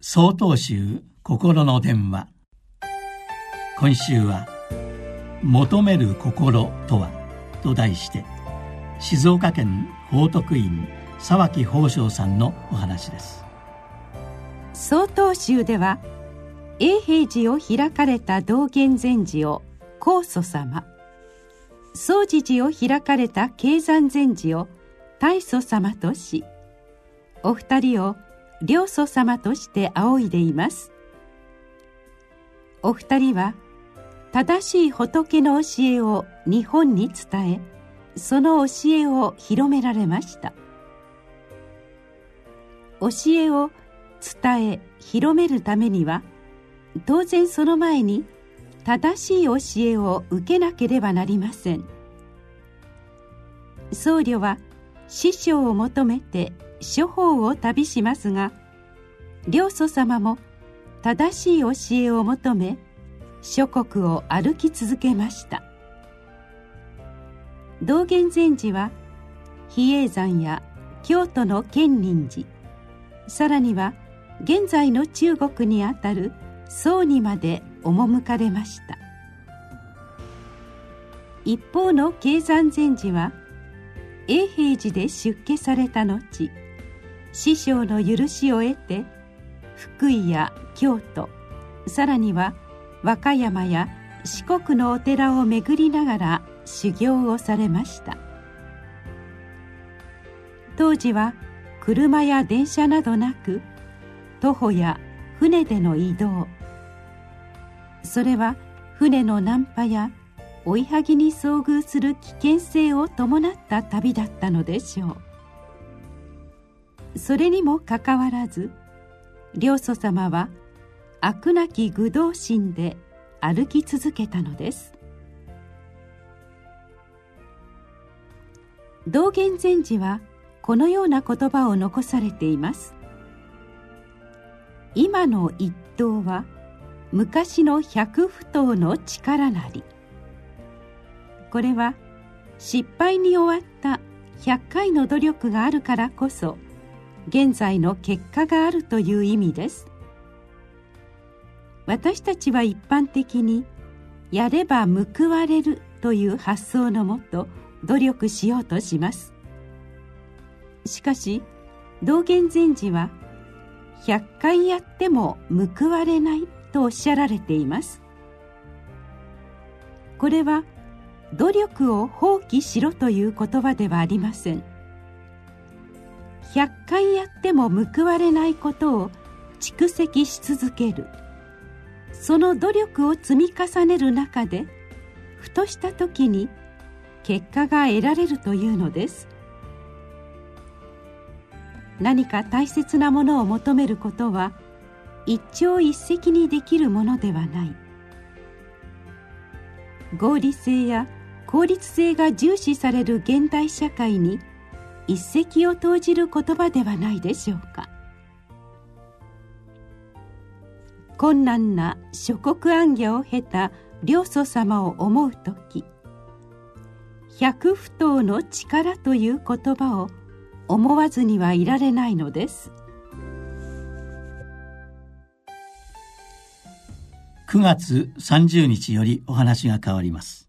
総統集心の電話。今週は「求める心とは」と題して静岡県報徳院沢木宝生さんのお話です。総統集では永平寺を開かれた道元禅師を高祖様総持寺を開かれた経山禅師を大祖様としお二人を両祖様として仰いでいます。お二人は正しい仏の教えを日本に伝えその教えを広められました。教えを伝え広めるためには当然その前に正しい教えを受けなければなりません。僧侶は師匠を求めて諸方を旅しますが両祖様も正しい教えを求め諸国を歩き続けました。道元禅師は比叡山や京都の建仁寺さらには現在の中国にあたる宋にまで赴かれました。一方の経山禅師は永平寺で出家された後師匠の許しを得て福井や京都さらには和歌山や四国のお寺を巡りながら修行をされました。当時は車や電車などなく徒歩や船での移動それは船の難破や追いはぎに遭遇する危険性を伴った旅だったのでしょう。それにもかかわらず両祖様は飽くなき愚道心で歩き続けたのです。道元禅師はこのような言葉を残されています。今の一刀は昔の百不頭の力なり。これは失敗に終わった100回の努力があるからこそ現在の結果があるという意味です。私たちは一般的にやれば報われるという発想のもと努力しようとします。しかし道元禅師は100回やっても報われないとおっしゃられています。これは努力を放棄しろという言葉ではありません。100回やっても報われないことを蓄積し続ける。その努力を積み重ねる中でふとした時に結果が得られるというのです。何か大切なものを求めることは一朝一夕にできるものではない。合理性や効率性が重視される現代社会に一石を投じる言葉ではないでしょうか。困難な諸国暗夜を経た両祖様を思う時百不当の力という言葉を思わずにはいられないのです。9月30日よりお話が変わります。